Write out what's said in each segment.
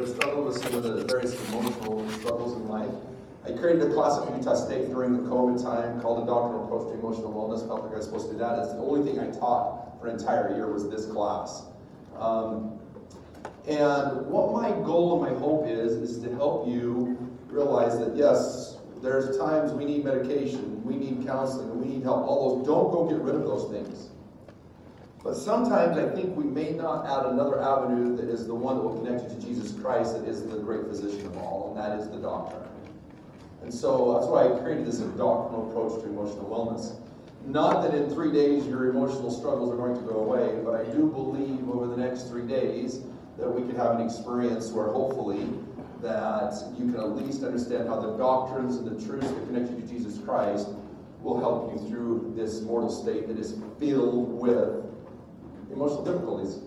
have struggled with some of the various emotional struggles in life. I created a class at Utah State during the COVID time called the Doctrinal Approach to Emotional Wellness. Felt like I was supposed to do that. It's the only thing I taught for an entire year was this class. Um, and what my goal and my hope is, is to help you realize that yes, there's times we need medication, we need counseling, we need help. All those, don't go get rid of those things. But sometimes I think we may not add another avenue that is the one that will connect you to Jesus Christ, that is the great physician of all, and that is the doctor. And so that's why I created this doctrinal approach to emotional wellness. Not that in three days your emotional struggles are going to go away, but I do believe over the next three days that we can have an experience where hopefully that you can at least understand how the doctrines and the truths that connect you to Jesus Christ will help you through this mortal state that is filled with emotional difficulties.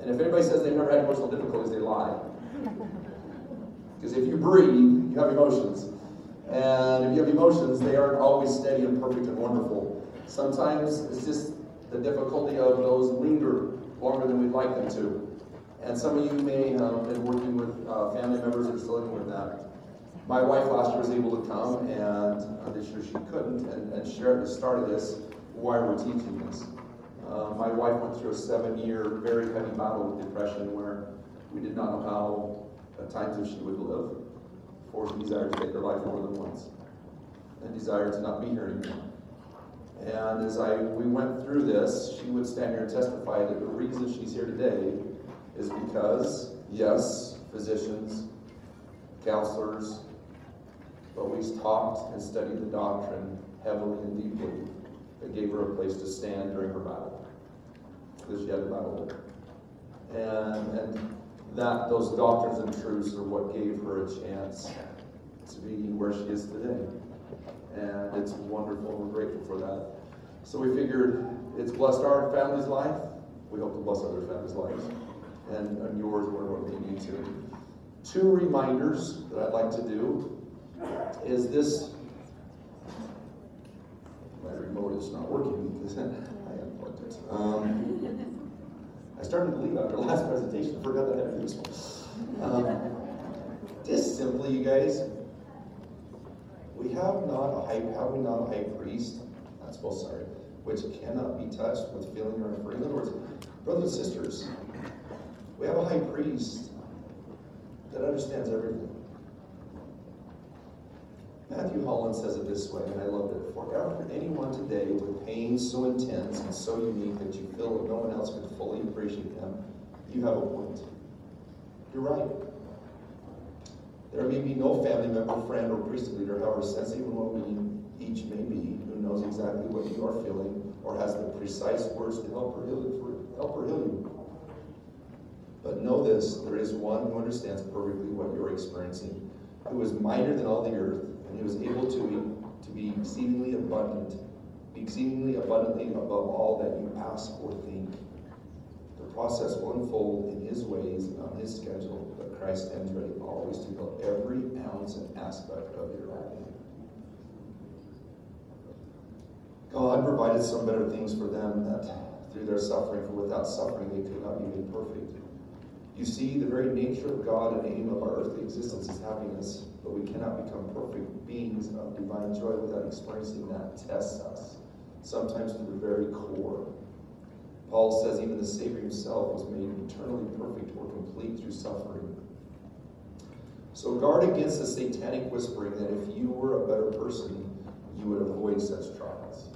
And if anybody says they've never had emotional difficulties, they lie. Because if you breathe, you have emotions. And if you have emotions, they aren't always steady and perfect and wonderful. Sometimes it's just the difficulty of those linger longer than we'd like them to. And some of you may have been working with uh, family members that are struggling with that. My wife last year was able to come, and uh, this year she couldn't, and, and share at the start of this why we're teaching this. Uh, my wife went through a seven-year, very heavy battle with depression where we did not know how, at times, if she would live, for she desired to take her life more than once, and desired to not be here anymore. And as I we went through this, she would stand here and testify that the reason she's here today is because, yes, physicians, counselors, but we've talked and studied the doctrine heavily and deeply that gave her a place to stand during her battle. Because she had a battle And, and that those doctrines and truths are what gave her a chance to be where she is today. And it's wonderful. We're grateful for that. So we figured it's blessed our family's life. We hope to bless other families' lives. And, and yours wherever we need to. Two reminders that I'd like to do is this remote is not working I it. Um, I started to leave after the last presentation. I forgot that I had to this one. Um, just simply, you guys, we have not a high, have we not a high priest? Not supposed, sorry, which cannot be touched with feeling or infirmity. In other words, brothers and sisters, we have a high priest that understands everything. Matthew Holland says it this way, and I love it. For after anyone today with pain so intense and so unique that you feel that no one else could fully appreciate them, you have a point. You're right. There may be no family member, friend, or priesthood leader, however sensitive and each may be, who knows exactly what you are feeling or has the precise words to help or heal, help or heal you. But know this there is one who understands perfectly what you're experiencing, who is mightier than all the earth and he was able to be, to be exceedingly abundant, exceedingly abundantly above all that you ask or think. The process will unfold in his ways and on his schedule, but Christ stands ready always to fill every ounce and aspect of your life. God provided some better things for them that through their suffering, for without suffering they could not be made perfect. You see, the very nature of God and the aim of our earthly existence is happiness, but we cannot become perfect beings of divine joy without experiencing that tests us, sometimes to the very core. Paul says even the Savior himself was made eternally perfect or complete through suffering. So guard against the satanic whispering that if you were a better person, you would avoid such trials.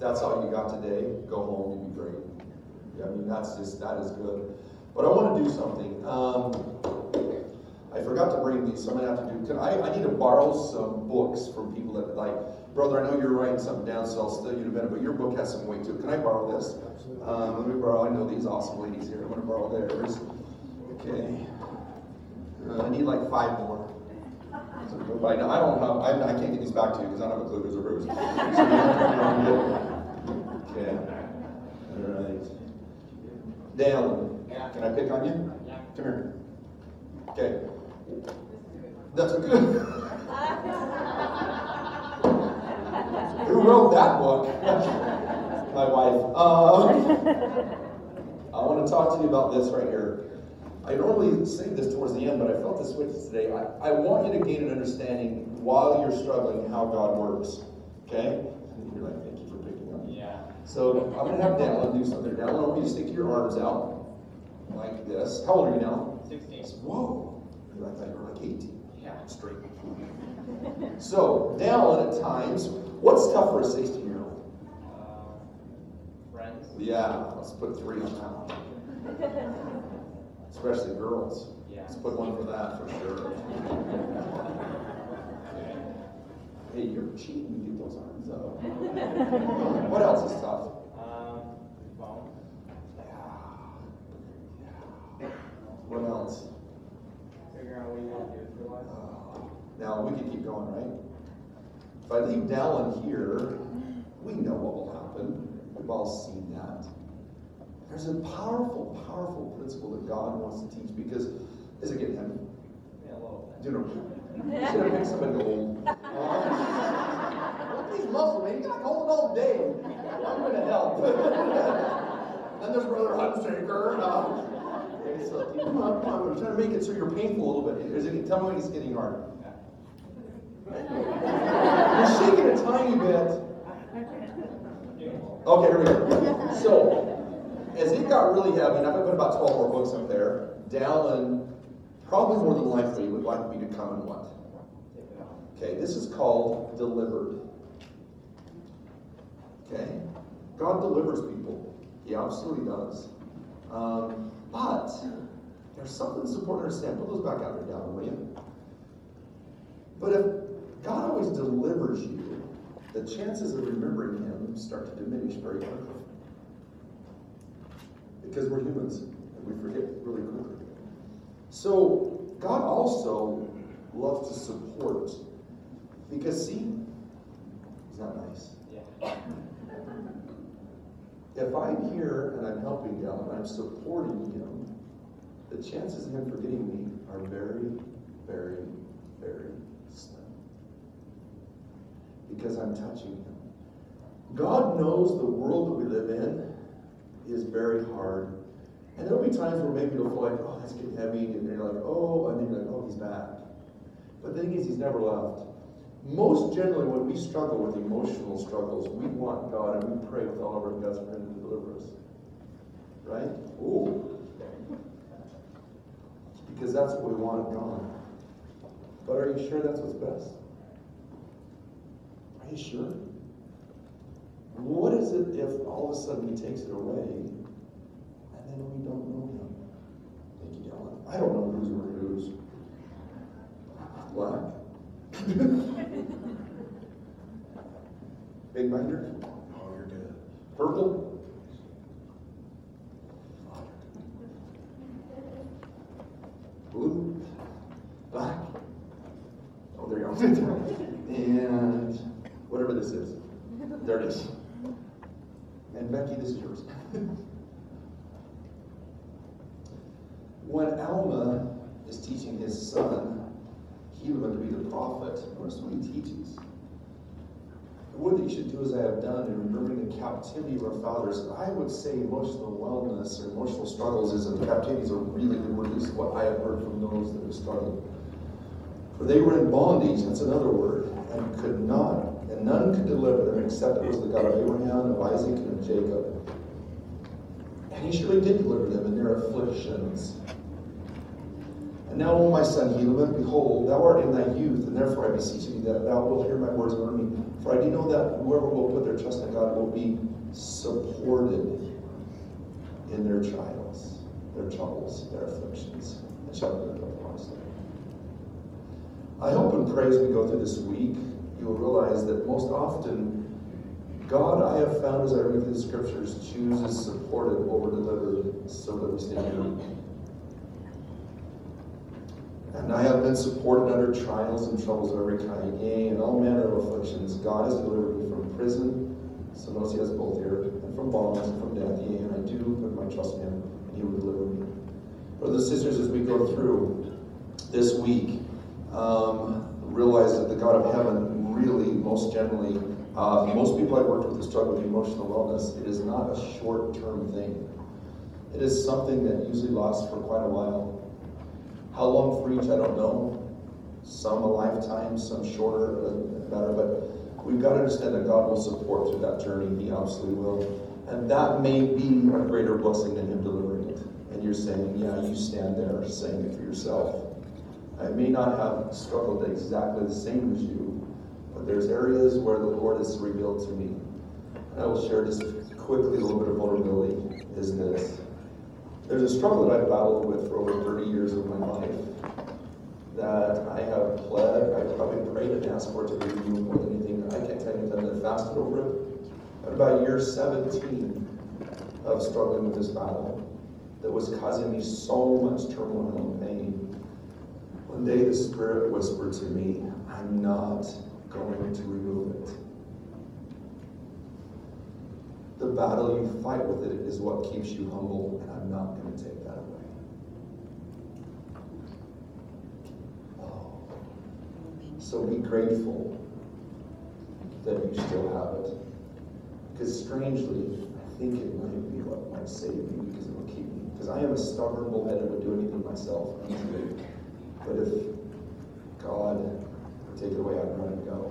That's all you got today, go home, you'd be great. I mean, that's just, that is good. But I want to do something. Um, I forgot to bring these, so I'm going to have to do, can I, I need to borrow some books from people that like, brother, I know you're writing something down, so I'll steal you in a minute, but your book has some weight too. Can I borrow this? Um, let me borrow, I know these awesome ladies here. I'm going to borrow theirs. Okay. Uh, I need like five more. I, know, I don't have, I, I can't get these back to you because I don't have a clue who's a rose. okay. All right. Dale, can I pick on you? Yeah. Come here. Okay. That's good. Who wrote that book? My wife. Uh, I want to talk to you about this right here. I normally say this towards the end, but I felt this way today. I, I want you to gain an understanding while you're struggling how God works. Okay? You're like, thank you for picking up. Yeah. So I'm gonna have Dallin do something. Dallin, I want you to stick your arms out like this. How old are you now? 16. Whoa. I thought you were like 18. Yeah. Straight. So, Dallin at times, what's tough for a 16 year old? Uh, friends. Yeah, let's put three on that one. Especially girls. Yeah. Let's put one for that for sure. Hey, you're cheating to get those arms up. what else is tough? Um, phone. What else? Figure out what you want to do with your life. Now, we can keep going, right? If I leave Dallin here, we know what will happen. We've all seen that. There's a powerful, powerful principle that God wants to teach because, is it getting heavy? Yeah, a little bit. Dude, okay. should have picked somebody old. These muscles, man? Got to hold all day. I'm going to help. then there's Brother Hunsaker. Uh, so them up. Come on, I'm trying to make it so you're painful a little bit. Is it, tell me when it's getting hard. You're shaking a tiny bit. Okay, here we go. So, as it got really heavy, and I've put about 12 more books up there, Dallin probably more than likely would like me to come and what? Okay, this is called delivered. Okay? God delivers people. He absolutely does. Um, but there's something that's important to understand. Put those back out there, Dallin, will you? But if God always delivers you, the chances of remembering Him start to diminish very quickly. Because we're humans and we forget really quickly. So, God also loves to support. Because, see, is that nice? Yeah. If I'm here and I'm helping God and I'm supporting Him, the chances of Him forgetting me are very, very, very slim. Because I'm touching Him. God knows the world that we live in is very hard. And there'll be times where maybe you'll feel like, oh, that's getting heavy, and you're like, oh, and then you're like, oh, he's back. But the thing is, he's never left. Most generally, when we struggle with emotional struggles, we want God and we pray with all of our guts for Him to deliver us. Right? Ooh. Because that's what we want God. But are you sure that's what's best? Are you sure? What is it if all of a sudden He takes it away and then we don't know Him? Thank you, Dylan. I don't know who's or who's. Black. Big binder? Oh, you're good. Purple? Blue? Black? Oh, there you go. and whatever this is. There it is. And Becky, this is yours. when Alma is teaching his son, Helaman, to be the prophet, notice what he teaches. Word that you should do as I have done in remembering the captivity of our fathers. I would say emotional wellness or emotional struggles is a captivity is a really good word. Is what I have heard from those that have struggled. For they were in bondage, that's another word, and could not, and none could deliver them except it was the God of Abraham, of Isaac, and of Jacob. And he surely did deliver them in their afflictions. And now, O my son Helaman, behold, thou art in thy youth, and therefore I beseech thee that thou wilt hear my words and me. For I do know that whoever will put their trust in God will be supported in their trials, their troubles, their afflictions, and shall live wisely. I hope and pray as we go through this week, you will realize that most often God, I have found as I read the scriptures, chooses supported over delivered so that we stay here. And I have been supported under trials and troubles of every kind, yea, and all manner of afflictions. God has delivered me from prison, so notice he has both here, and from bonds, and from death, yea, and I do put my trust in him, and he will deliver me. Brothers and sisters, as we go through this week, um, realize that the God of heaven really, most generally, uh, most people I've worked with who struggle with emotional wellness, it is not a short-term thing. It is something that usually lasts for quite a while. How long for each, I don't know. Some a lifetime, some shorter, uh, doesn't but we've got to understand that God will support through that journey. He absolutely will. And that may be a greater blessing than Him delivering it. And you're saying, yeah, you stand there saying it for yourself. I may not have struggled exactly the same as you, but there's areas where the Lord has revealed to me. And I will share just quickly a little bit of vulnerability is this. There's a struggle that I've battled with for over 30 years of my life that I have pled, I probably prayed and asked for to be removed more than anything. I can't tell you that I fasted over it. But about year 17 of struggling with this battle that was causing me so much turmoil and pain. One day the Spirit whispered to me, I'm not going to remove it. The battle you fight with it is what keeps you humble, and I'm not going to take that away. Oh. So be grateful that you still have it. Because strangely, I think it might be what might save me because it will keep me. Because I am a stubborn bullhead that would do anything myself. But if God take it away, I'd run and go.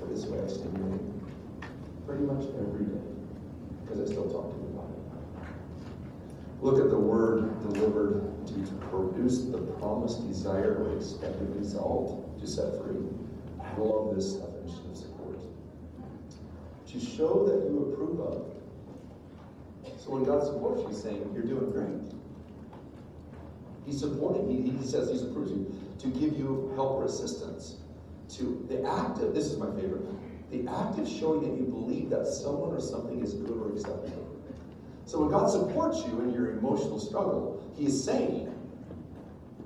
But this way I stay pretty much every day. Because I still talk to about it. Look at the word delivered to produce the promised desire or expected result to set free. I love this definition of support. To show that you approve of. So when God supports you, saying, You're doing great. He's supporting you. He says He approves you to give you help or assistance. To the act of, this is my favorite, the act of showing that you believe that someone or something is good or acceptable. So when God supports you in your emotional struggle, He is saying,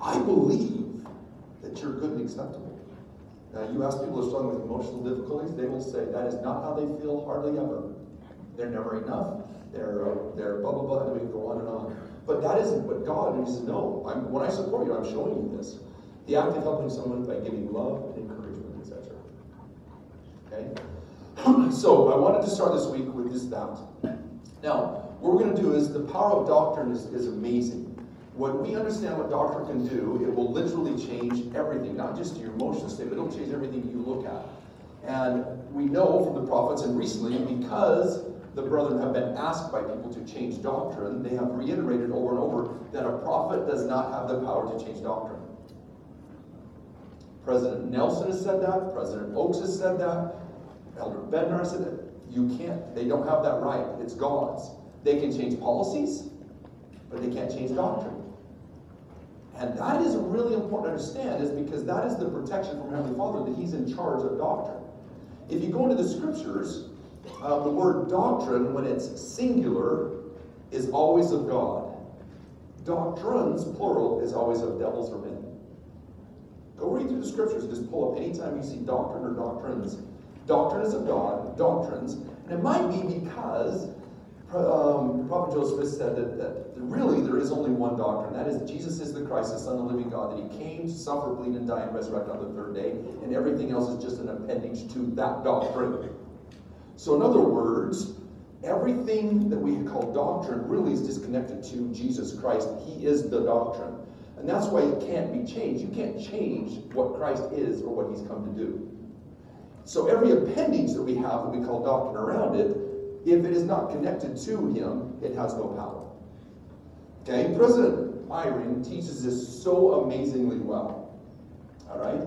I believe that you're good and acceptable. Now, you ask people who are struggling with emotional difficulties, they will say that is not how they feel hardly ever. They're never enough. They're, uh, they're blah, blah, blah, and we can go on and on. But that isn't what God, He says, no, I'm, when I support you, I'm showing you this. The act of helping someone by giving love and. Okay? so I wanted to start this week with this that. Now, what we're going to do is the power of doctrine is, is amazing. When we understand what doctrine can do, it will literally change everything, not just your emotional state, but it'll change everything you look at. And we know from the prophets, and recently, because the brethren have been asked by people to change doctrine, they have reiterated over and over that a prophet does not have the power to change doctrine. President Nelson has said that, President Oaks has said that, Elder Bednar said. You can't, they don't have that right. It's God's. They can change policies, but they can't change doctrine. And that is really important to understand, is because that is the protection from Heavenly Father that He's in charge of doctrine. If you go into the scriptures, uh, the word doctrine, when it's singular, is always of God. Doctrines, plural, is always of devils or men. Go read through the scriptures. Just pull up anytime you see doctrine or doctrines. Doctrine is of God, doctrines. And it might be because um, Prophet Joseph Smith said that, that really there is only one doctrine. That is, Jesus is the Christ, the Son of the living God, that he came to suffer, bleed, and die, and resurrect on the third day. And everything else is just an appendage to that doctrine. So, in other words, everything that we call doctrine really is disconnected to Jesus Christ. He is the doctrine. And that's why it can't be changed. You can't change what Christ is or what he's come to do. So every appendage that we have that we call doctrine around it, if it is not connected to him, it has no power. Okay? President Eyring teaches this so amazingly well. All right?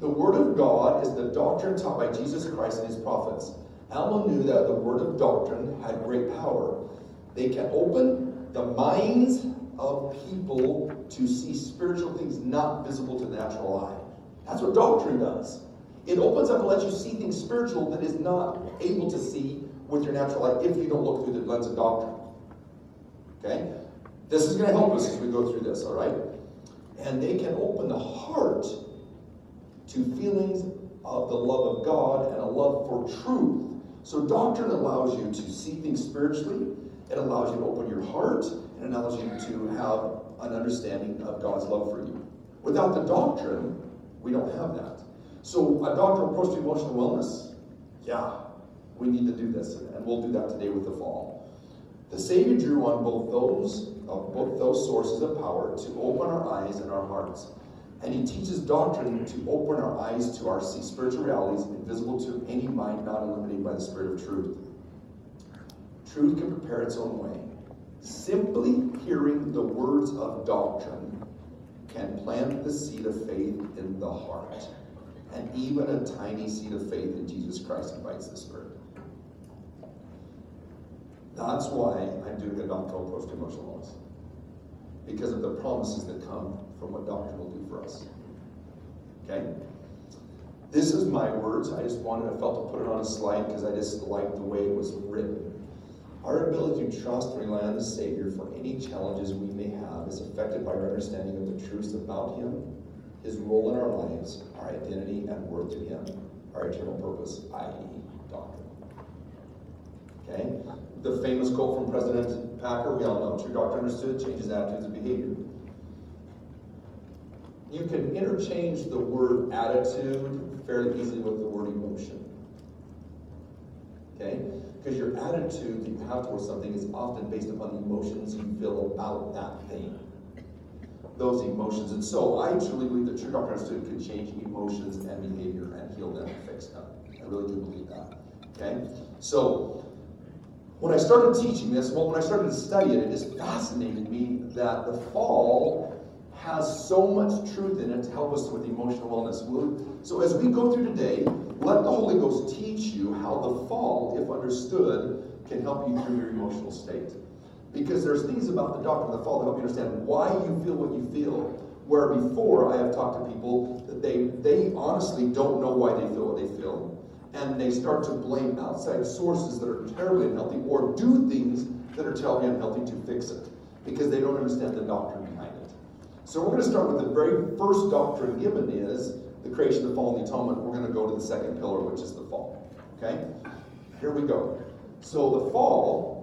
The Word of God is the doctrine taught by Jesus Christ and his prophets. Alma knew that the Word of doctrine had great power. They can open the minds of people to see spiritual things not visible to the natural eye. That's what doctrine does. It opens up and lets you see things spiritual that is not able to see with your natural eye if you don't look through the lens of doctrine. Okay? This is going to help us as we go through this, all right? And they can open the heart to feelings of the love of God and a love for truth. So doctrine allows you to see things spiritually. It allows you to open your heart and it allows you to have an understanding of God's love for you. Without the doctrine, we don't have that. So a doctrinal approach to emotional wellness, yeah, we need to do this, and we'll do that today with the fall. The Savior drew on both those of both those sources of power to open our eyes and our hearts. And he teaches doctrine to open our eyes to our spiritual realities invisible to any mind not illuminated by the Spirit of truth. Truth can prepare its own way. Simply hearing the words of doctrine can plant the seed of faith in the heart. And even a tiny seed of faith in Jesus Christ invites the Spirit. That's why I'm doing a approach to emotional wellness. Because of the promises that come from what doctrine will do for us. Okay? This is my words. I just wanted, I felt to put it on a slide because I just liked the way it was written. Our ability to trust and rely on the Savior for any challenges we may have is affected by our understanding of the truths about Him, His role in our lives, our identity and worth to Him, our eternal purpose, i.e., doctrine. Okay? The famous quote from President Packer, we all know, true doctrine understood changes attitudes and behavior. You can interchange the word attitude fairly easily with the word emotion. Okay? Because your attitude that you have towards something is often based upon the emotions you feel about that thing. Those emotions. And so I truly believe that true doctrine understood can change emotions and behavior and heal them and fix them. I really do believe that. Okay? So when I started teaching this, well, when I started to study it, it just fascinated me that the fall has so much truth in it to help us with emotional wellness. So as we go through today, let the Holy Ghost teach you how the fall, if understood, can help you through your emotional state. Because there's things about the doctrine of the fall that help you understand why you feel what you feel. Where before I have talked to people that they they honestly don't know why they feel what they feel. And they start to blame outside sources that are terribly unhealthy or do things that are terribly unhealthy to fix it. Because they don't understand the doctrine behind it. So we're going to start with the very first doctrine given is the creation, of the fall, and the atonement. We're going to go to the second pillar, which is the fall. Okay? Here we go. So the fall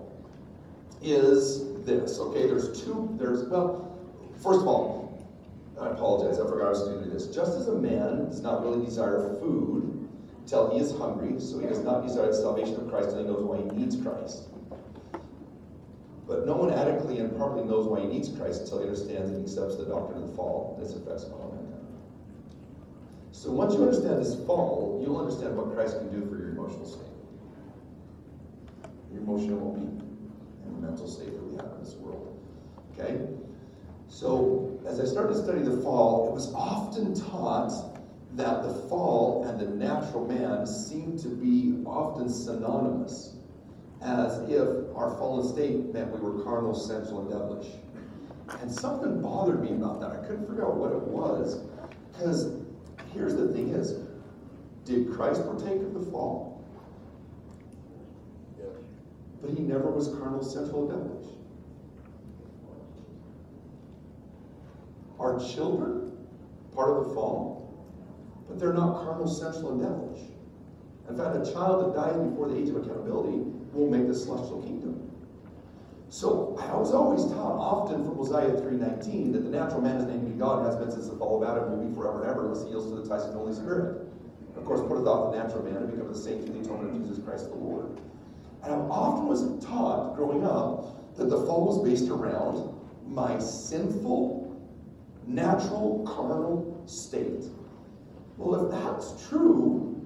is this. Okay, there's two, there's, well, first of all, I apologize, I forgot I was going to do this. Just as a man does not really desire food till he is hungry, so he does not desire the salvation of Christ until he knows why he needs Christ. But no one adequately and properly knows why he needs Christ until he understands and accepts the doctrine of the fall effects upon all mankind. So once you understand this fall, you'll understand what Christ can do for your emotional state, your emotional well-being, and mental state that we have in this world. Okay? So as I started to study the fall, it was often taught that the fall and the natural man seem to be often synonymous as if our fallen state meant we were carnal, sensual, and devilish. And something bothered me about that. I couldn't figure out what it was. Because here's the thing is, did Christ partake of the fall? But he never was carnal, and devilish. Are children part of the fall? But they're not carnal, sensual, and devilish. In fact, a child that dies before the age of accountability will make the celestial kingdom. So I was always taught, often from Mosiah 3.19, that the natural man is named to God has been since the fall of Adam will be forever and ever unless he yields to the the Holy Spirit. Of course, put it off the natural man and become the saint through the atonement of Jesus Christ the Lord. And I often was taught growing up that the fall was based around my sinful, natural, carnal state. Well, if that's true,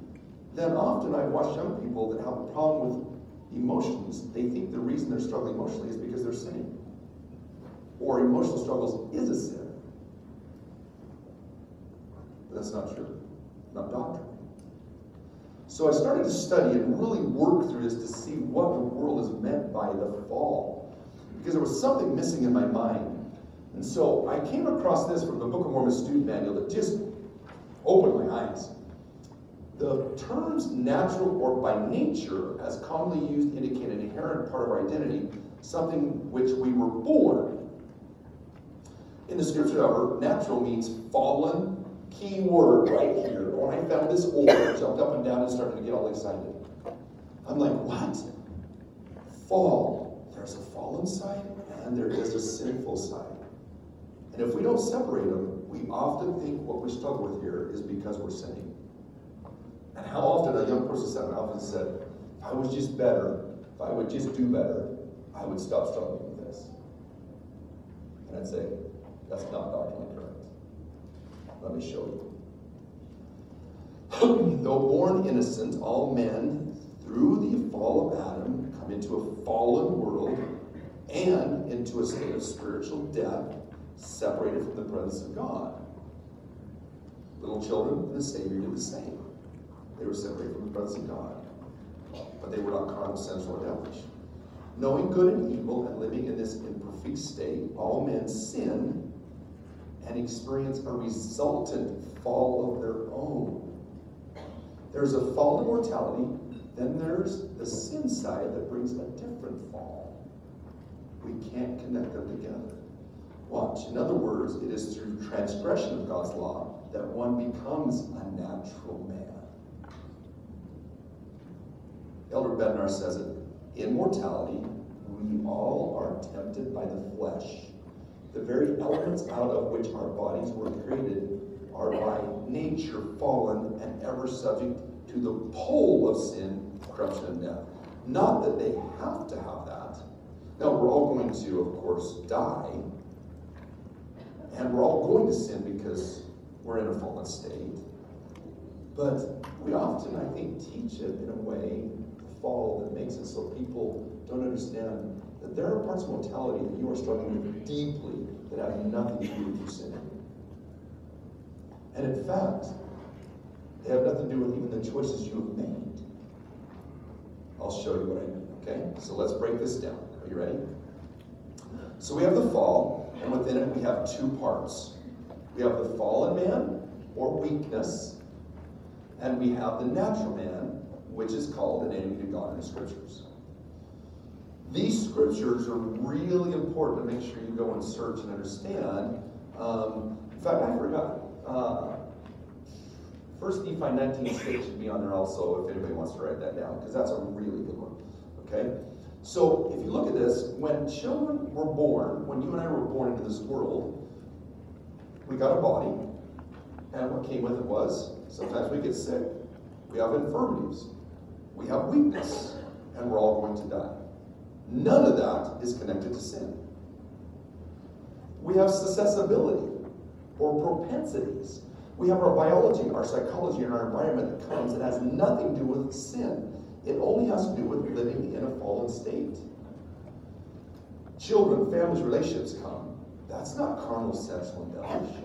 then often I watch young people that have a problem with emotions, they think the reason they're struggling emotionally is because they're sinning. Or emotional struggles is a sin. But that's not true. Not doctrine. So I started to study and really work through this to see what the world is meant by the fall. Because there was something missing in my mind. And so I came across this from the Book of Mormon Student Manual that just opened my eyes. The terms natural or by nature, as commonly used, indicate an inherent part of our identity, something which we were born. In the scripture, however, natural means fallen, key word right here. When I found this or, I jumped up and down and started to get all excited. I'm like, what? Fall. There's a fallen side and there is a sinful side. And if we don't separate them, we often think what we struggle with here is because we're sinning. And how often a young person said, often said, if I was just better, if I would just do better, I I would stop struggling with this. And I'd say, that's not correct. Let me show you. Though born innocent, all men, through the fall of Adam, come into a fallen world and into a state of spiritual death, separated from the presence of God. Little children, the Savior did the same. They were separated from the presence of God. But they were not carnal, sensual, or devilish. Knowing good and evil and living in this imperfect state, all men sin and experience a resultant fall of their own. There's a fall to mortality, then there's the sin side that brings a different fall. We can't connect them together. Watch. In other words, it is through transgression of God's law that one becomes a natural man. Elder Bednar says it in mortality, we all are tempted by the flesh. The very elements out of which our bodies were created are by nature fallen and ever subject to the pull of sin, corruption, and death. Not that they have to have that. Now, we're all going to, of course, die. And we're all going to sin because we're in a fallen state. But we often, I think, teach it in a way, the fall, that makes it so people don't understand that there are parts of mortality that you are struggling with mm-hmm. deeply that have nothing to do with your sin. And in fact, they have nothing to do with even the choices you have made. I'll show you what I mean, okay? So let's break this down. Are you ready? So we have the fall, and within it we have two parts. We have the fallen man, or weakness, and we have the natural man, which is called an enemy to God in the scriptures. These scriptures are really important to make sure you go and search and understand. Um, in fact, I forgot. Uh, First Nephi 19 6 should be on there also if anybody wants to write that down, because that's a really good one. Okay? So if you look at this, when children were born, when you and I were born into this world, we got a body, and what came with it was sometimes we get sick, we have infirmities, we have weakness, and we're all going to die. None of that is connected to sin. We have susceptibility or propensities. We have our biology, our psychology, and our environment that comes. It has nothing to do with sin. It only has to do with living in a fallen state. Children, families, relationships come. That's not carnal, sexual, devilish.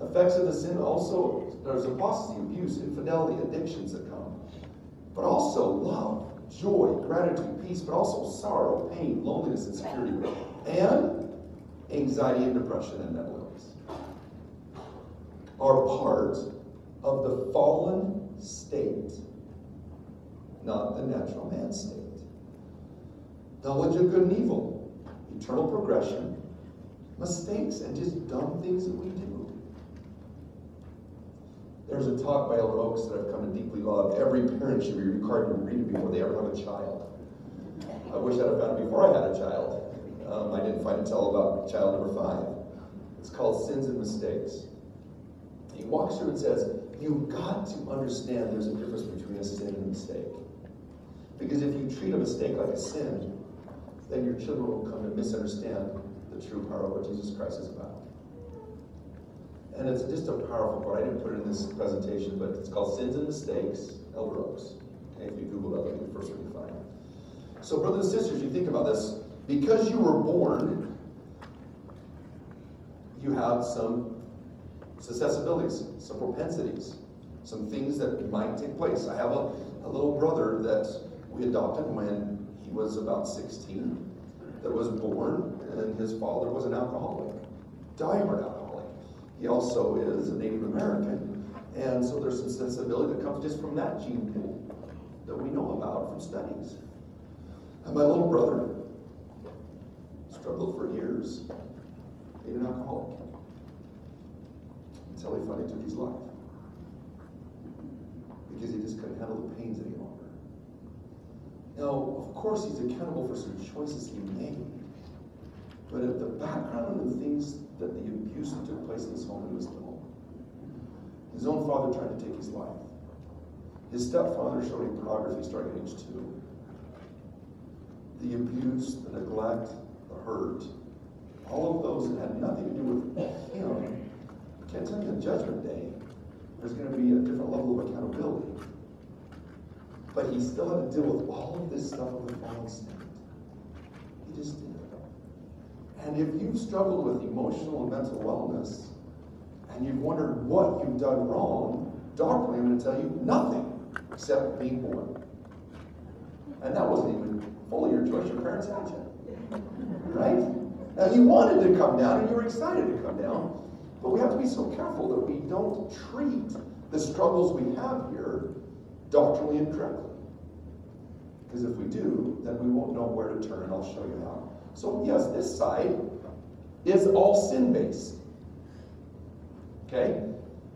Effects of the sin also, there's apostasy, abuse, infidelity, addictions that come. But also love, joy, gratitude, peace, but also sorrow, pain, loneliness, insecurity, and anxiety and depression and mental illness are part of the fallen state, not the natural man state. Knowledge of good and evil, eternal progression, mistakes, and just dumb things that we do. There's a talk by Elder Oaks that I've come to deeply love. Every parent should be required to read it before they ever have a child. I wish I'd have found it before I had a child. Um, I didn't find it until about child number five. It's called Sins and Mistakes. He walks through and says, You've got to understand there's a difference between a sin and a mistake. Because if you treat a mistake like a sin, then your children will come to misunderstand the true power of what Jesus Christ is about. And it's just a powerful part. I didn't put it in this presentation, but it's called Sins and Mistakes, Elder Oaks. Okay, if you Google that, that'll be the first one find. So, brothers and sisters, you think about this. Because you were born, you have some susceptibilities, some propensities, some things that might take place. I have a, a little brother that we adopted when he was about 16 that was born, and his father was an alcoholic, diehard alcoholic. He also is a Native American, and so there's some sensibility that comes just from that gene pool that we know about from studies. And my little brother struggled for years, being an alcoholic until he finally took his life. Because he just couldn't handle the pains any longer. Now, of course, he's accountable for some choices he made. But at the background of the things that the abuse that took place in his home was little, his own father tried to take his life. His stepfather showed him pornography starting at age two. the abuse, the neglect, the hurt, all of those that had nothing to do with him, can't tell you on judgment day, there's gonna be a different level of accountability. But he still had to deal with all of this stuff of the fallen state. He just. And if you've struggled with emotional and mental wellness, and you've wondered what you've done wrong, doctrinally, I'm going to tell you nothing except being born. And that wasn't even fully your choice. Your parents had you. Right? Now, you wanted to come down and you were excited to come down, but we have to be so careful that we don't treat the struggles we have here doctrinally incorrectly. Because if we do, then we won't know where to turn, and I'll show you how. So, yes, this side is all sin based. Okay?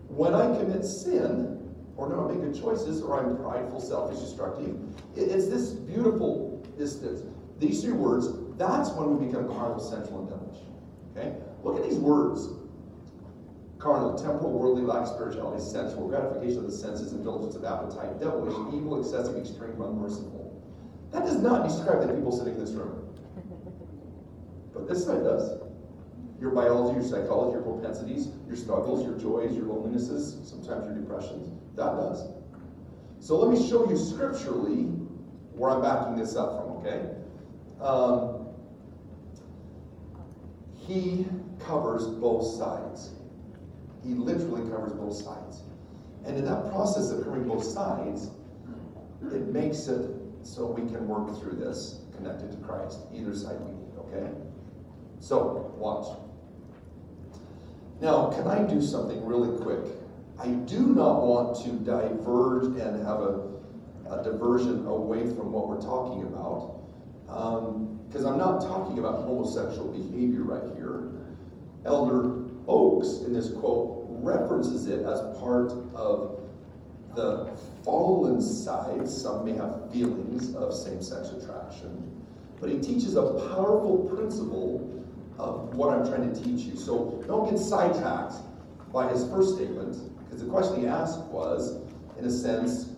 When I commit sin, or don't make good choices, or I'm prideful, selfish, destructive, it's this beautiful distance. These three words, that's when we become carnal, sensual, and devilish. Okay? Look at these words. Carnal, temporal, worldly, lack of spirituality, sensual, gratification of the senses, indulgence of appetite, devilish, evil, excessive, extreme, unmerciful. That does not describe the people sitting in this room. But this side does. Your biology, your psychology, your propensities, your struggles, your joys, your lonelinesses, sometimes your depressions. That does. So let me show you scripturally where I'm backing this up from, okay? Um, he covers both sides. He literally covers both sides. And in that process of covering both sides, it makes it so we can work through this connected to Christ. Either side we need, okay? So, watch. Now, can I do something really quick? I do not want to diverge and have a, a diversion away from what we're talking about. Because um, I'm not talking about homosexual behavior right here. Elder Oaks, in this quote, references it as part of the fallen side. Some may have feelings of same sex attraction. But he teaches a powerful principle of what I'm trying to teach you. So don't get sidetracked by his first statement, because the question he asked was, in a sense,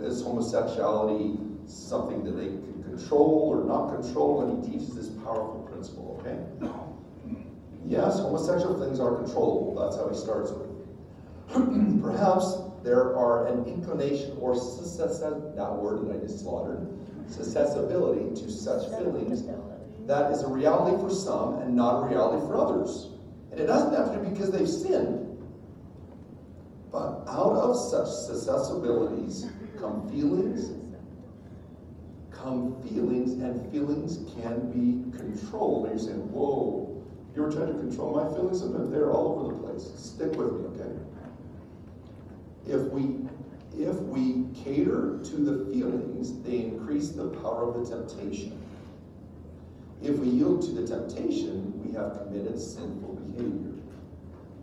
is homosexuality something that they can control or not control? And he teaches this powerful principle, okay? Yes, homosexual things are controllable. That's how he starts with. Perhaps there are an inclination or that word that I just slaughtered, susceptibility to such feelings that is a reality for some and not a reality for others. And it doesn't have to be because they've sinned. But out of such susceptibilities come feelings, come feelings, and feelings can be controlled. And you're saying, whoa, you were trying to control my feelings, and they're all over the place. Stick with me, okay? If we if we cater to the feelings, they increase the power of the temptation. If we yield to the temptation, we have committed sinful behavior.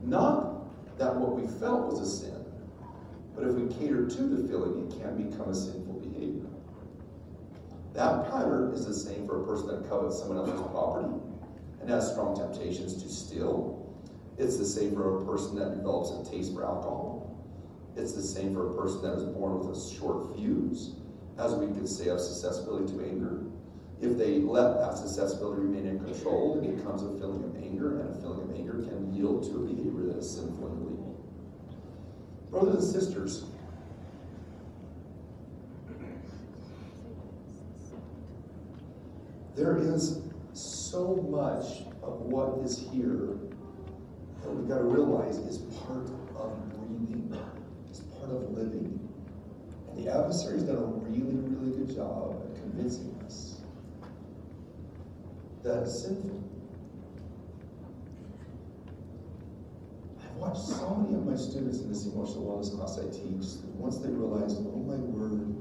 Not that what we felt was a sin, but if we cater to the feeling, it can become a sinful behavior. That pattern is the same for a person that covets someone else's property and has strong temptations to steal. It's the same for a person that develops a taste for alcohol. It's the same for a person that is born with a short fuse, as we could say of susceptibility to anger. If they let that susceptibility remain in control, it becomes a feeling of anger, and a feeling of anger can yield to a behavior that is sinful and illegal. Brothers and sisters, there is so much of what is here that we've got to realize is part of breathing is part of living. And the adversary's done a really, really good job at convincing that sinful. I've watched so many of my students in this emotional wellness class I teach, once they realize, oh my word,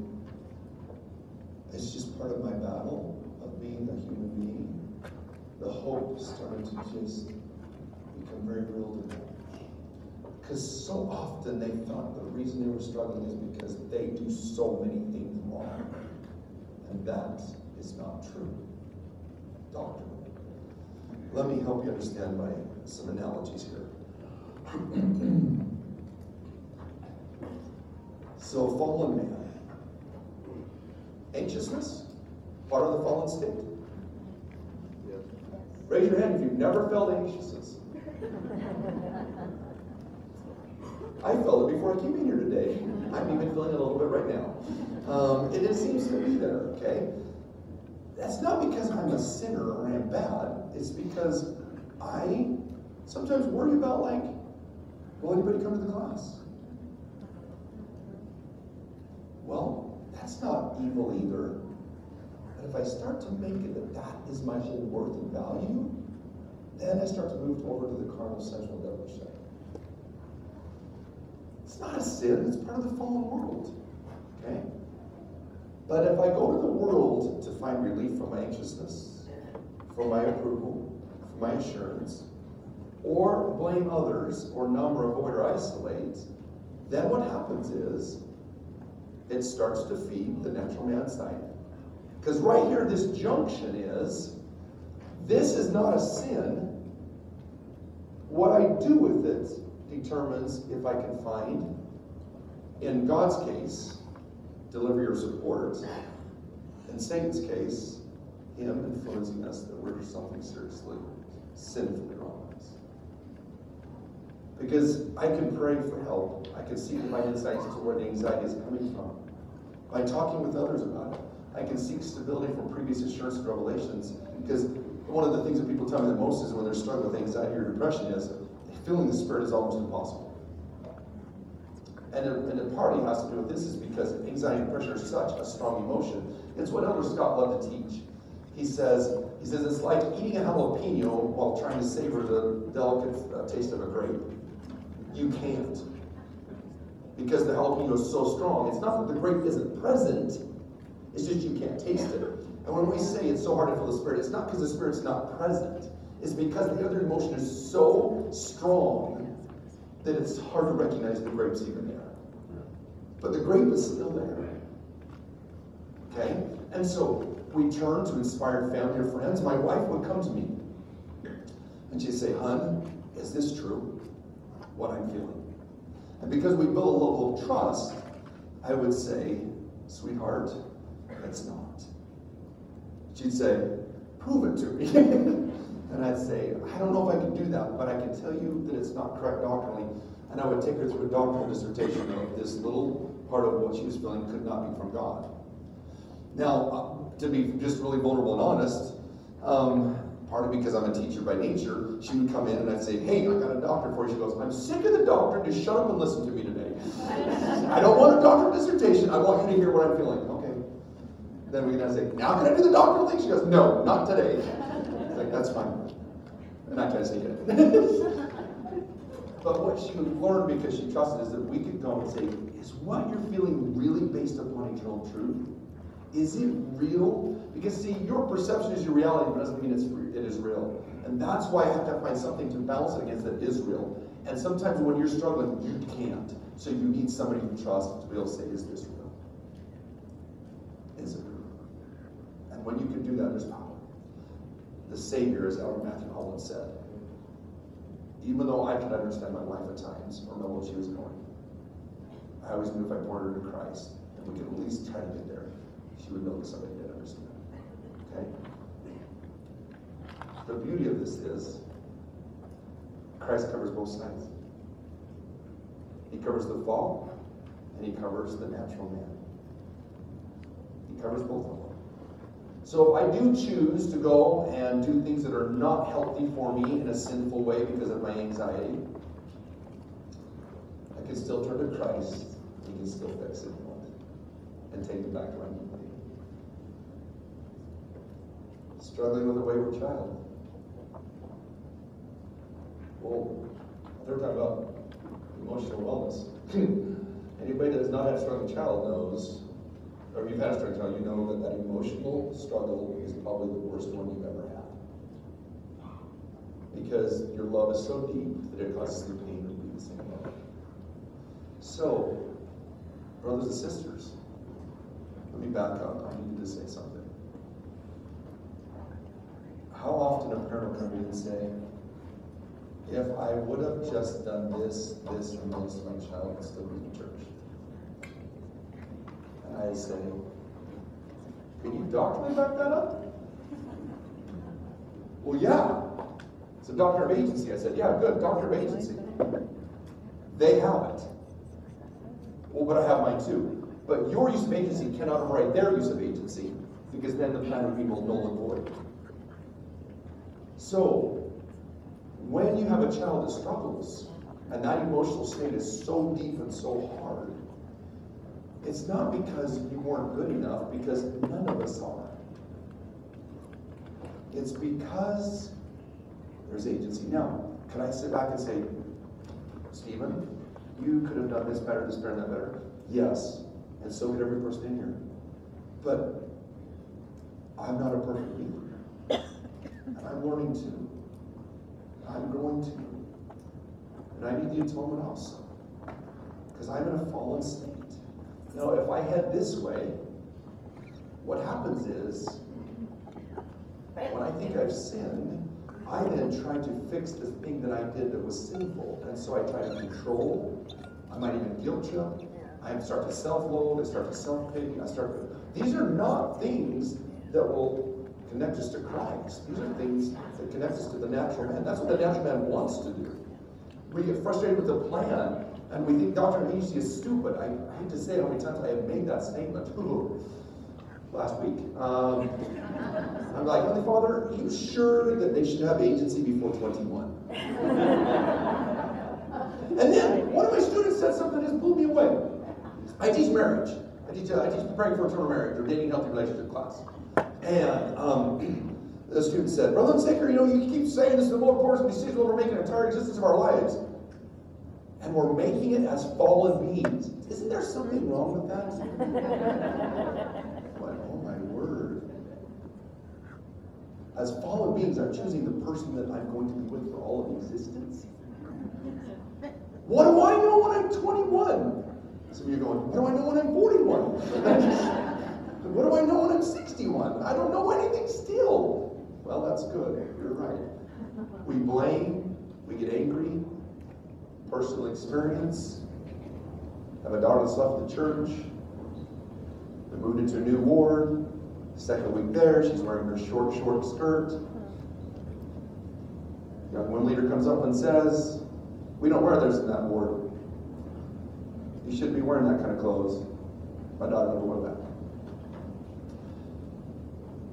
it's just part of my battle of being a human being, the hope started to just become very real to them. Because so often they thought the reason they were struggling is because they do so many things wrong. And that is not true. Doctor. Let me help you understand by some analogies here. so, fallen man, anxiousness, part of the fallen state? Raise your hand if you've never felt anxiousness. I felt it before I came in here today. I'm even feeling it a little bit right now. Um, and it seems to be there, okay? That's not because I'm a sinner or I'm bad. It's because I sometimes worry about, like, will anybody come to the class? Well, that's not evil either. But if I start to make it that that is my whole worth and value, then I start to move over to the carnal, sensual, devilish. It's not a sin, it's part of the fallen world. Okay? But if I go to the world to find relief from my anxiousness, for my approval, for my assurance, or blame others, or numb or avoid or isolate, then what happens is it starts to feed the natural man side. Because right here, this junction is this is not a sin. What I do with it determines if I can find, in God's case, delivery your support. In Satan's case, him influencing us that we're something seriously sinfully wrong. with us. Because I can pray for help. I can seek my insights into where the anxiety is coming from. By talking with others about it. I can seek stability from previous assurance and revelations. Because one of the things that people tell me the most is when they're struggling with anxiety or depression is feeling the spirit is almost impossible. And, a, and party has to do with this is because anxiety and pressure are such a strong emotion. It's what Elder Scott loved to teach. He says, he says it's like eating a jalapeno while trying to savor the delicate uh, taste of a grape. You can't. Because the jalapeno is so strong. It's not that the grape isn't present, it's just you can't taste it. And when we say it's so hard to feel the Spirit, it's not because the Spirit's not present. It's because the other emotion is so strong that it's hard to recognize the grape's even. But the grape is still there. Okay? And so we turn to inspired family or friends. My wife would come to me and she'd say, Hun, is this true? What I'm feeling. And because we build a level of trust, I would say, Sweetheart, it's not. She'd say, Prove it to me. and I'd say, I don't know if I can do that, but I can tell you that it's not correct doctrinally. And I would take her through a doctoral dissertation of this little part of what she was feeling could not be from God. Now, uh, to be just really vulnerable and honest, um, partly because I'm a teacher by nature, she would come in and I'd say, Hey, I got a doctor for you. She goes, I'm sick of the doctor. Just shut up and listen to me today. I don't want a doctoral dissertation. I want you to hear what I'm feeling. Okay. Then we can say, Now can I do the doctoral thing? She goes, No, not today. It's like, That's fine. And not trying to say it. But what she would learn because she trusted is that we could go and say, is what you're feeling really based upon eternal truth? Is it real? Because see, your perception is your reality, but doesn't mean it's it is real. And that's why I have to find something to balance it against that is real. And sometimes when you're struggling, you can't. So you need somebody you trust to be able to say, is this real? Is it real? And when you can do that, there's power. The Savior, as Elder Matthew Holland said, even though I could understand my wife at times or know where she was going. I always knew if I pointed her to Christ, and we could at least try to get there, she would know that somebody did understand. Okay? The beauty of this is Christ covers both sides. He covers the fall, and he covers the natural man. He covers both of them. So if I do choose to go and do things that are not healthy for me in a sinful way because of my anxiety, I can still turn to Christ. He can still fix it and take it back to to be. Struggling with a wayward child. Well, they're talking about emotional wellness. Anybody that has not had a struggling child knows or had a struggling you know that that emotional struggle is probably the worst one you've ever had. Because your love is so deep that it causes the pain to be the same. So, brothers and sisters, let me back up. I need to say something. How often a parent will come in and say, if I would have just done this, this, and this, my child would still be in church. I say, Can you doctrinally back that up? Well, yeah. It's a doctrine of agency. I said, yeah, good, doctrine of agency. They have it. Well, but I have mine too. But your use of agency cannot override their use of agency, because then the plan would be null and void. So, when you have a child that struggles, and that emotional state is so deep and so hard, it's not because you weren't good enough, because none of us are. It's because there's agency. Now, can I sit back and say, Stephen, you could have done this better, this better, that better? Yes, and so could every person in here. But I'm not a perfect leader. And I'm learning to. I'm going to. And I need the atonement also. Because I'm in a fallen state. Now, if I head this way, what happens is, when I think I've sinned, I then try to fix the thing that I did that was sinful. And so I try to control. I might even guilt trip. I start to self-loathe. I start to self-pity. I start to. These are not things that will connect us to Christ. These are things that connect us to the natural man. That's what the natural man wants to do. We get frustrated with the plan, and we think Dr. Agency is stupid. I, I hate to say how many times I have made that statement. Last week. Um, I'm like, Holy Father, are you sure that they should have agency before 21? and then one of my students said something that just blew me away. I teach marriage. I teach, uh, I teach preparing for eternal marriage or dating healthy relationship class. And um, the student said, Brother Saker, you know, you keep saying this is the most important decision we're making in the entire existence of our lives. And we're making it as fallen beings. Isn't there something wrong with that? Like, oh my word. As fallen beings, I'm choosing the person that I'm going to be with for all of existence. What do I know when I'm 21? Some of you are going, what do I know when I'm 41? what do I know when I'm 61? I don't know anything still. Well, that's good. You're right. We blame, we get angry, personal experience. I have a daughter that's left the church. We moved into a new ward. Second week there, she's wearing her short, short skirt. Young one leader comes up and says, We don't wear those in that ward. You shouldn't be wearing that kind of clothes. My daughter never wore that.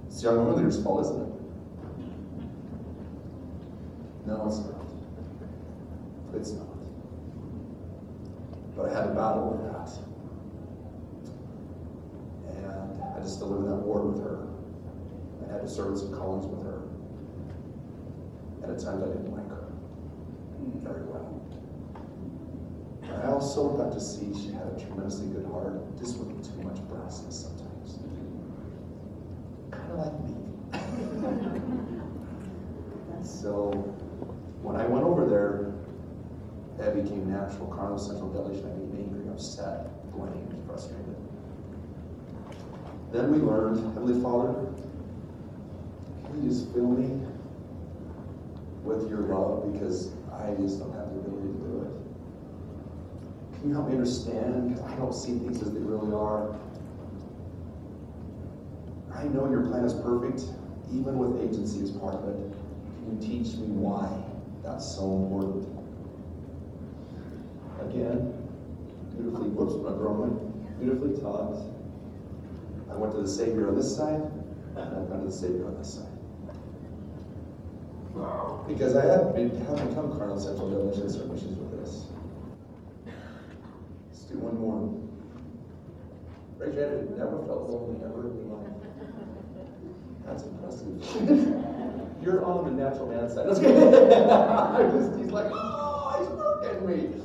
It's young woman leader's fault, isn't it? No, it's not. It's not. But I had to battle with that. And I just in that ward with her. I had to serve some callings with her. At times I didn't like her very well. I also got to see she had a tremendously good heart, just with too much brassness sometimes. Kind of like me. so when I went over there, that became natural. Carnal sensual devilish. I became angry, upset, blamed, frustrated. Then we learned, Heavenly Father, can you just fill me with your love because I just don't have the ability to do it. Can you help me understand? Because I don't see things as they really are. I know your plan is perfect, even with agency as part of it. Can you teach me why that's so important? Again, beautifully, whoops, not growing, beautifully taught. I went to the Savior on this side, and I went to the Savior on this side. Wow. Because I have been have become carnal sensual in certain issues with this. Let's do one more. Raise your hand never felt lonely ever in your life. That's impressive. You're on the natural man side. That's good. He's like, oh, he's working me.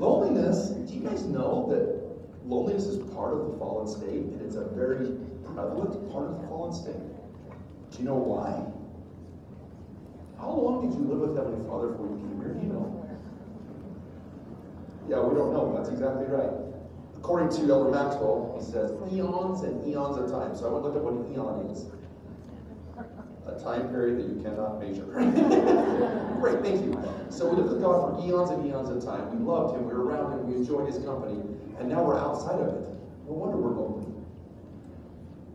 Loneliness, do you guys know that loneliness is part of the fallen state and it's a very prevalent part of the fallen state? Do you know why? How long did you live with Heavenly Father before you came here? Do you know? Yeah, we don't know. That's exactly right. According to Elder Maxwell, he says eons and eons of time. So I went look up what an eon is. Time period that you cannot measure. Great, thank you. So we lived with God for eons and eons of time. We loved Him, we were around Him, we enjoyed His company, and now we're outside of it. No wonder we're lonely.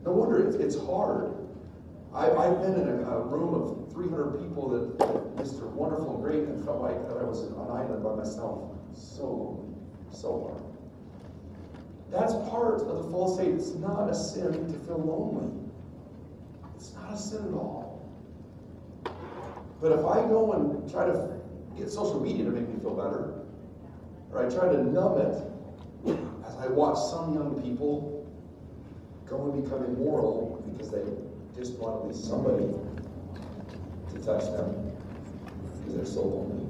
No wonder it's, it's hard. I, I've been in a, a room of 300 people that just are wonderful and great and felt like that I was on an island by myself. So lonely, so hard. That's part of the false state. It's not a sin to feel lonely. It's not a sin at all. But if I go and try to get social media to make me feel better, or I try to numb it as I watch some young people go and become immoral because they just want at least somebody to touch them because they're so lonely.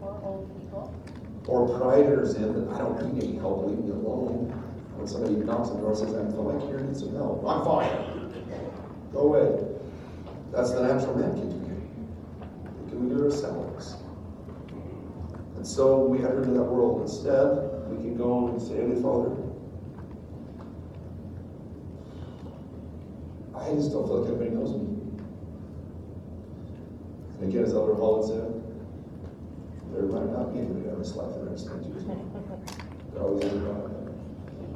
Or old people. Or pride enters in that I don't need any help, leave me alone. When somebody knocks on the door and says, I feel like you need some help, I'm fine. Go away. That's the natural man can do. We can do it ourselves. And so we enter into that world. Instead, we can go and say, Heavenly Father, I just don't feel like everybody knows me. And again, as Elder Holland said, there might not be anybody in this life that understands you. There always is God.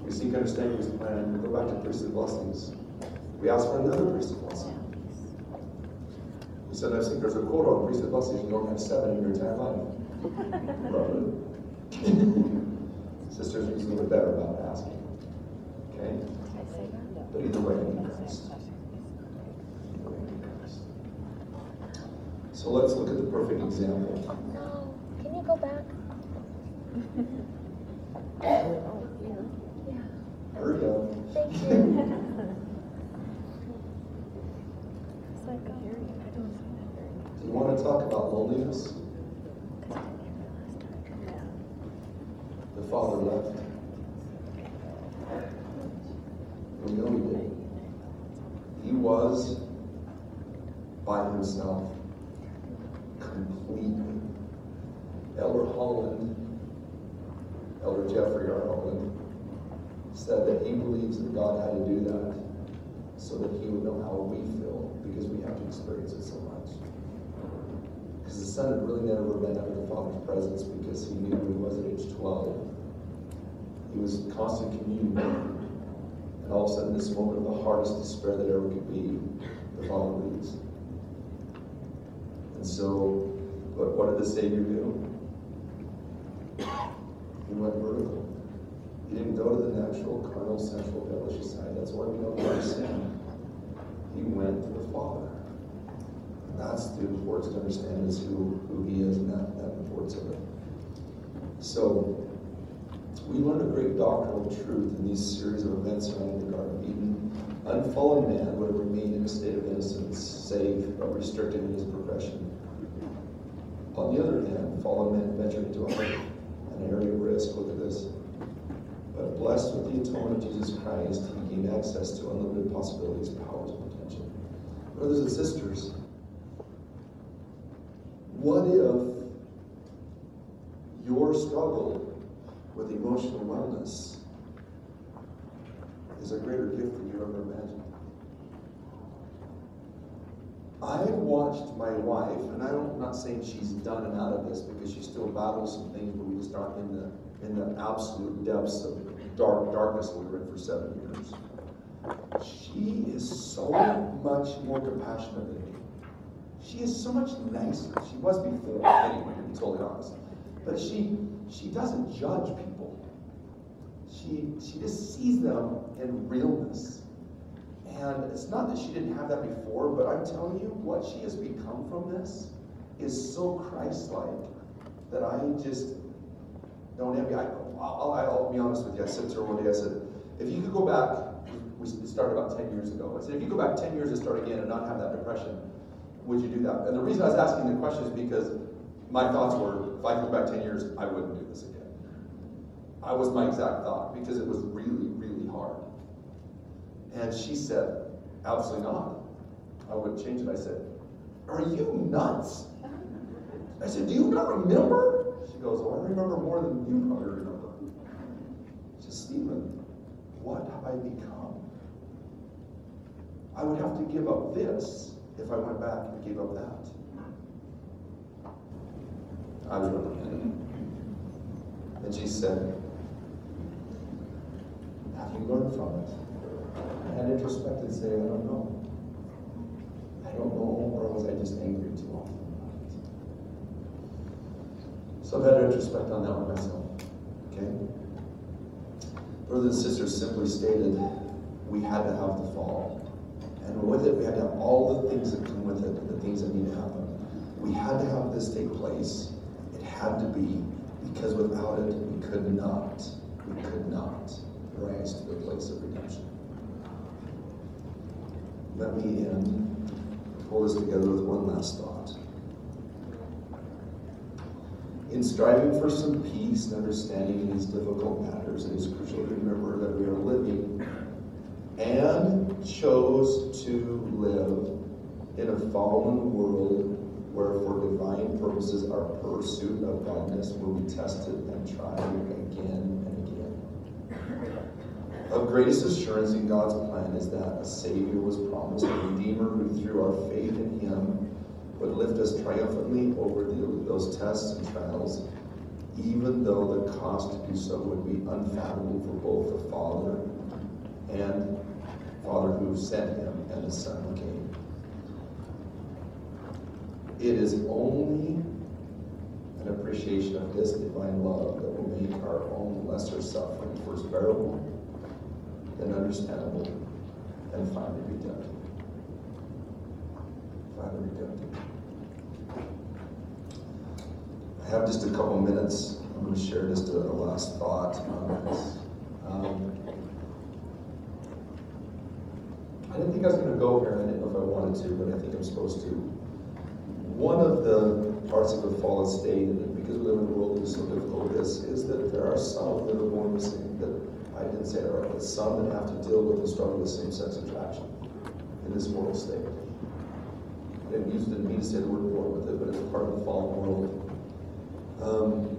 We seek understanding His plan. We go back to priestly blessings. We ask for another priestly blessing. We said, I think there's a quote on priestly blessings. You don't have seven in your entire life. Brother. Sisters, we need to get better about asking. Okay? I say that. But either way, we need Christ. Either way, we need Christ. So let's look at the perfect example. No, can you go back? Yeah, Hurry up. thank you. It's like, oh, I don't see that very much. Do you want to talk about loneliness? The father left. We know he did. He was by himself completely. Elder Holland, Elder Jeffrey R. Holland, said that he believes that God had to do that so that he would know how we feel because we have to experience it so much. Because the son had really never been of the father's presence because he knew he was at age 12. He was in constant communion. And all of a sudden, this moment of the hardest despair that ever could be, the father leaves. And so, what, what did the Savior do? He went vertical. He didn't go to the natural, carnal, sensual, devilish side. That's why we don't go to sin. He went to the Father. That's the importance to understand is who, who he is and that, that importance of it. So, we learned a great doctrinal truth in these series of events surrounding the Garden of Eden. Unfallen man would have remained in a state of innocence, safe, but restricted in his progression. On the other hand, fallen man ventured into a, an area of risk. Look at this. But blessed with the atonement of Jesus Christ, he gained access to unlimited possibilities, powers, and potential. Brothers and sisters, what if your struggle with emotional wellness is a greater gift than you ever imagined? I've watched my wife, and I'm not saying she's done and out of this because she still battles some things, but we just aren't in the in the absolute depths of dark darkness that we were in for seven years. She is so much more compassionate than me. She is so much nicer. She was before, anyway, to be totally honest. But she she doesn't judge people. She she just sees them in realness. And it's not that she didn't have that before, but I'm telling you, what she has become from this is so Christ-like that I just don't envy. I, I'll, I'll be honest with you. I said to her one day, I said, if you could go back, we started about 10 years ago. I said, if you go back 10 years and start again and not have that depression, would you do that? And the reason I was asking the question is because my thoughts were, if I go back 10 years, I wouldn't do this again. I was my exact thought because it was really, really hard. And she said, absolutely not. I wouldn't change it. I said, are you nuts? I said, do you not remember? She goes, oh, I remember more than you probably remember. I said, Stephen, what have I become? I would have to give up this if I went back and gave up that. I'd was running. And she said, Have you learned from it? And and introspect and say, I don't know. I don't know, or was I just angry too often? So I've had to introspect on that one myself. Okay? Brothers and sisters, simply stated, we had to have the fall. And with it, we had to have all the things that come with it, the things that need to happen. We had to have this take place. It had to be, because without it, we could not, we could not rise to the place of redemption. Let me end, pull this together with one last thought. In striving for some peace and understanding in these difficult matters, it is crucial to remember that we are living and chose to live in a fallen world where for divine purposes our pursuit of godliness will be tested and tried again and again. Of greatest assurance in God's plan is that a Savior was promised, a Redeemer who through our faith in Him would lift us triumphantly over the, those tests and trials, even though the cost to do so would be unfathomable for both the Father and Father who sent him and the Son came. It is only an appreciation of this divine love that will make our own lesser suffering first bearable, then understandable, and finally redemptive. Finally redemptive. I have just a couple minutes. I'm going to share just a, a last thought on this. Um, I didn't think I was going to go here, and I didn't know if I wanted to, but I think I'm supposed to. One of the parts of the fallen state, and because we live in a world that is so difficult this, is that there are some that are born with same, that I didn't say it but some that have to deal with the struggle with same-sex attraction in this moral state. I didn't use, didn't mean to say the word born with it, but it's part of the fallen world. Um,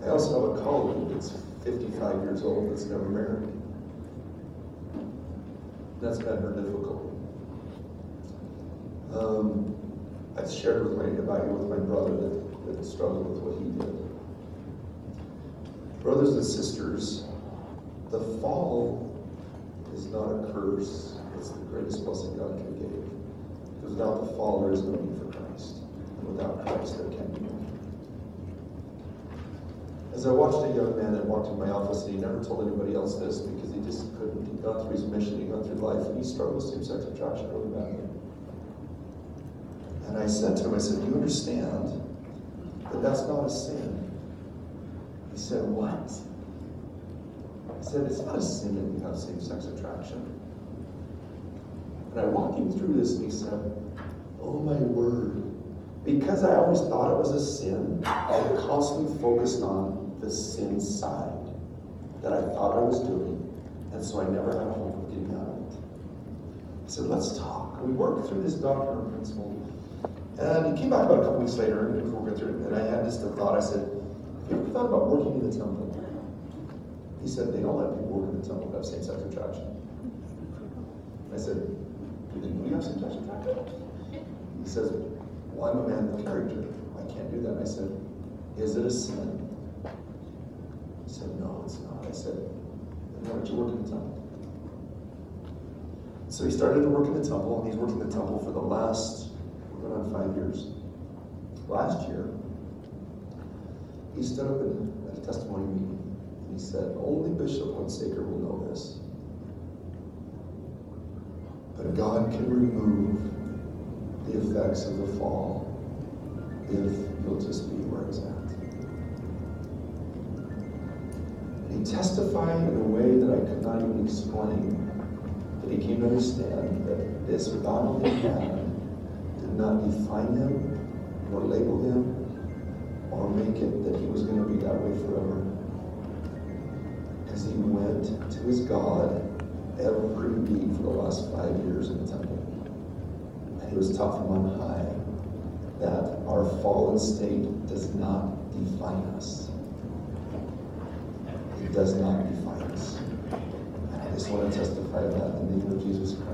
I also have a colleague that's 55 years old that's never married. That's been her difficulty. Um, I've shared with my, about you with my brother that, that struggled with what he did. Brothers and sisters, the fall is not a curse. It's the greatest blessing God can give. Because without the fall, there is no need for Christ. And without Christ, there can be no. As I watched a young man that walked in my office, and he never told anybody else this just couldn't. He'd gone through his mission, he'd gone through life, and he struggled with same-sex attraction really badly. And I said to him, I said, "Do you understand that that's not a sin?" He said, "What?" I said, "It's not a sin that you have same-sex attraction." And I walked him through this, and he said, "Oh my word." Because I always thought it was a sin, I constantly focused on the sin side that I thought I was doing, and so I never had a hope of getting out of it. I said, let's talk. We worked through this doctrine and principle, and he came back about a couple weeks later, and we working through it, and I had just a thought. I said, have you ever thought about working in the temple? He said, they don't let people work in the temple have same-sex attraction. I said, do they know you have same-sex attraction? He says, well, I'm a man of character. I can't do that. I said, is it a sin? He said, no, it's not. I said, work in the temple? So he started to work in the temple, and he's worked in the temple for the last, going on five years. Last year, he stood up in, at a testimony meeting, and he said, only Bishop Hunsaker will know this. But God can remove the effects of the fall if you'll just be where he's at. He testified in a way that I could not even explain that he came to understand that this bodily man did not define him or label him or make it that he was going to be that way forever. Because he went to his God every week for the last five years in the temple. And he was taught from on high that our fallen state does not define us. Does not define us. And I just want to testify that in the name of Jesus Christ.